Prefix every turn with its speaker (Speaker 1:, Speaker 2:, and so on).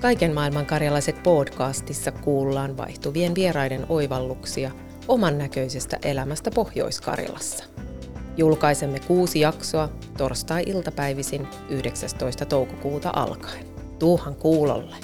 Speaker 1: Kaiken maailman karjalaiset podcastissa kuullaan vaihtuvien vieraiden oivalluksia oman näköisestä elämästä Pohjois-Karjalassa. Julkaisemme kuusi jaksoa torstai-iltapäivisin 19. toukokuuta alkaen. Tuuhan kuulolle!